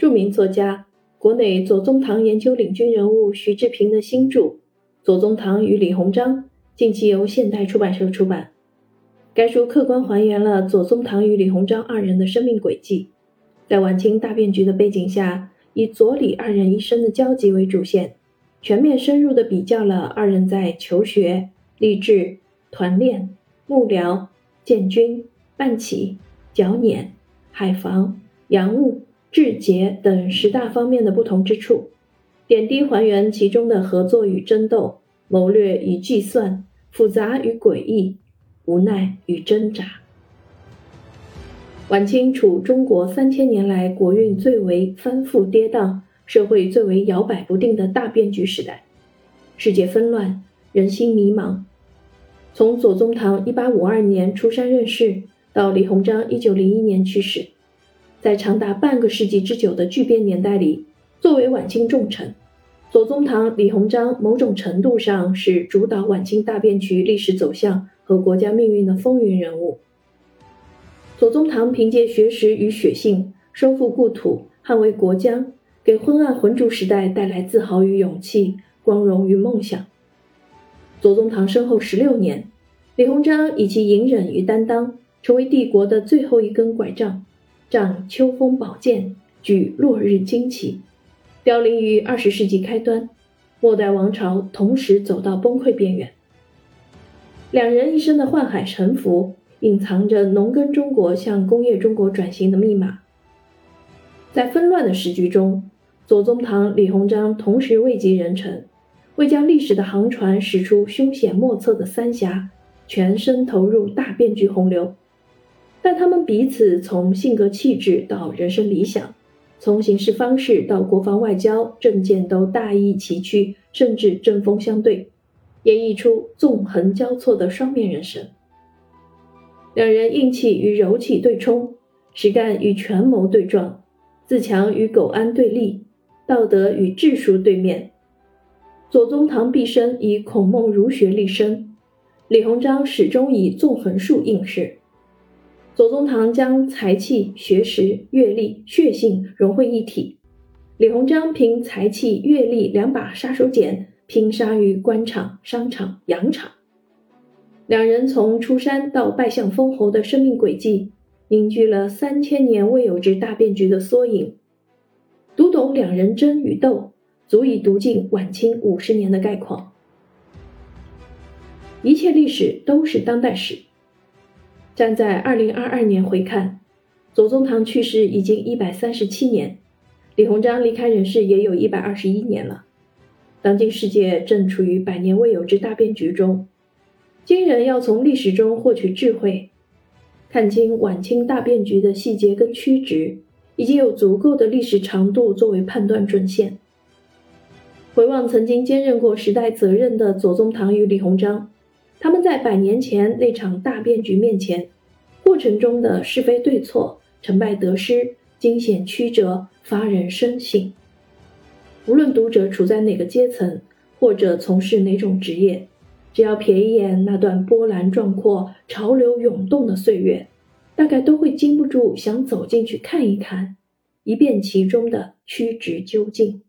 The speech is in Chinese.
著名作家、国内左宗棠研究领军人物徐志平的新著《左宗棠与李鸿章》，近期由现代出版社出版。该书客观还原了左宗棠与李鸿章二人的生命轨迹，在晚清大变局的背景下，以左李二人一生的交集为主线，全面深入地比较了二人在求学、励志、团练、幕僚、建军、办企、剿捻、海防、洋务。治节等十大方面的不同之处，点滴还原其中的合作与争斗、谋略与计算、复杂与诡异、无奈与挣扎。晚清处中国三千年来国运最为翻覆跌宕、社会最为摇摆不定的大变局时代，世界纷乱，人心迷茫。从左宗棠一八五二年出山任事，到李鸿章一九零一年去世。在长达半个世纪之久的巨变年代里，作为晚清重臣，左宗棠、李鸿章某种程度上是主导晚清大变局历史走向和国家命运的风云人物。左宗棠凭借学识与血性，收复故土，捍卫国疆，给昏暗浑浊时代带来自豪与勇气、光荣与梦想。左宗棠身后十六年，李鸿章以其隐忍与担当，成为帝国的最后一根拐杖。仗秋风宝剑，举落日旌旗，凋零于二十世纪开端，末代王朝同时走到崩溃边缘。两人一生的宦海沉浮，隐藏着农耕中国向工业中国转型的密码。在纷乱的时局中，左宗棠、李鸿章同时位极人臣，为将历史的航船驶出凶险莫测的三峡，全身投入大变局洪流。但他们彼此从性格气质到人生理想，从行事方式到国防外交政见都大异崎岖，甚至针锋相对，演绎出纵横交错的双面人生。两人硬气与柔气对冲，实干与权谋对撞，自强与苟安对立，道德与智术对面。左宗棠毕生以孔孟儒学立身，李鸿章始终以纵横术应试。左宗棠将才气、学识、阅历、血性融汇一体，李鸿章凭才气、阅历两把杀手锏，拼杀于官场、商场、洋场。两人从出山到拜相封侯的生命轨迹，凝聚了三千年未有之大变局的缩影。读懂两人争与斗，足以读尽晚清五十年的概况。一切历史都是当代史。站在二零二二年回看，左宗棠去世已经一百三十七年，李鸿章离开人世也有一百二十一年了。当今世界正处于百年未有之大变局中，今人要从历史中获取智慧，看清晚清大变局的细节跟曲直，已经有足够的历史长度作为判断准线。回望曾经兼任过时代责任的左宗棠与李鸿章。他们在百年前那场大变局面前，过程中的是非对错、成败得失、惊险曲折，发人深省。无论读者处在哪个阶层，或者从事哪种职业，只要瞥一眼那段波澜壮阔、潮流涌动的岁月，大概都会禁不住想走进去看一看，一遍其中的曲直究竟。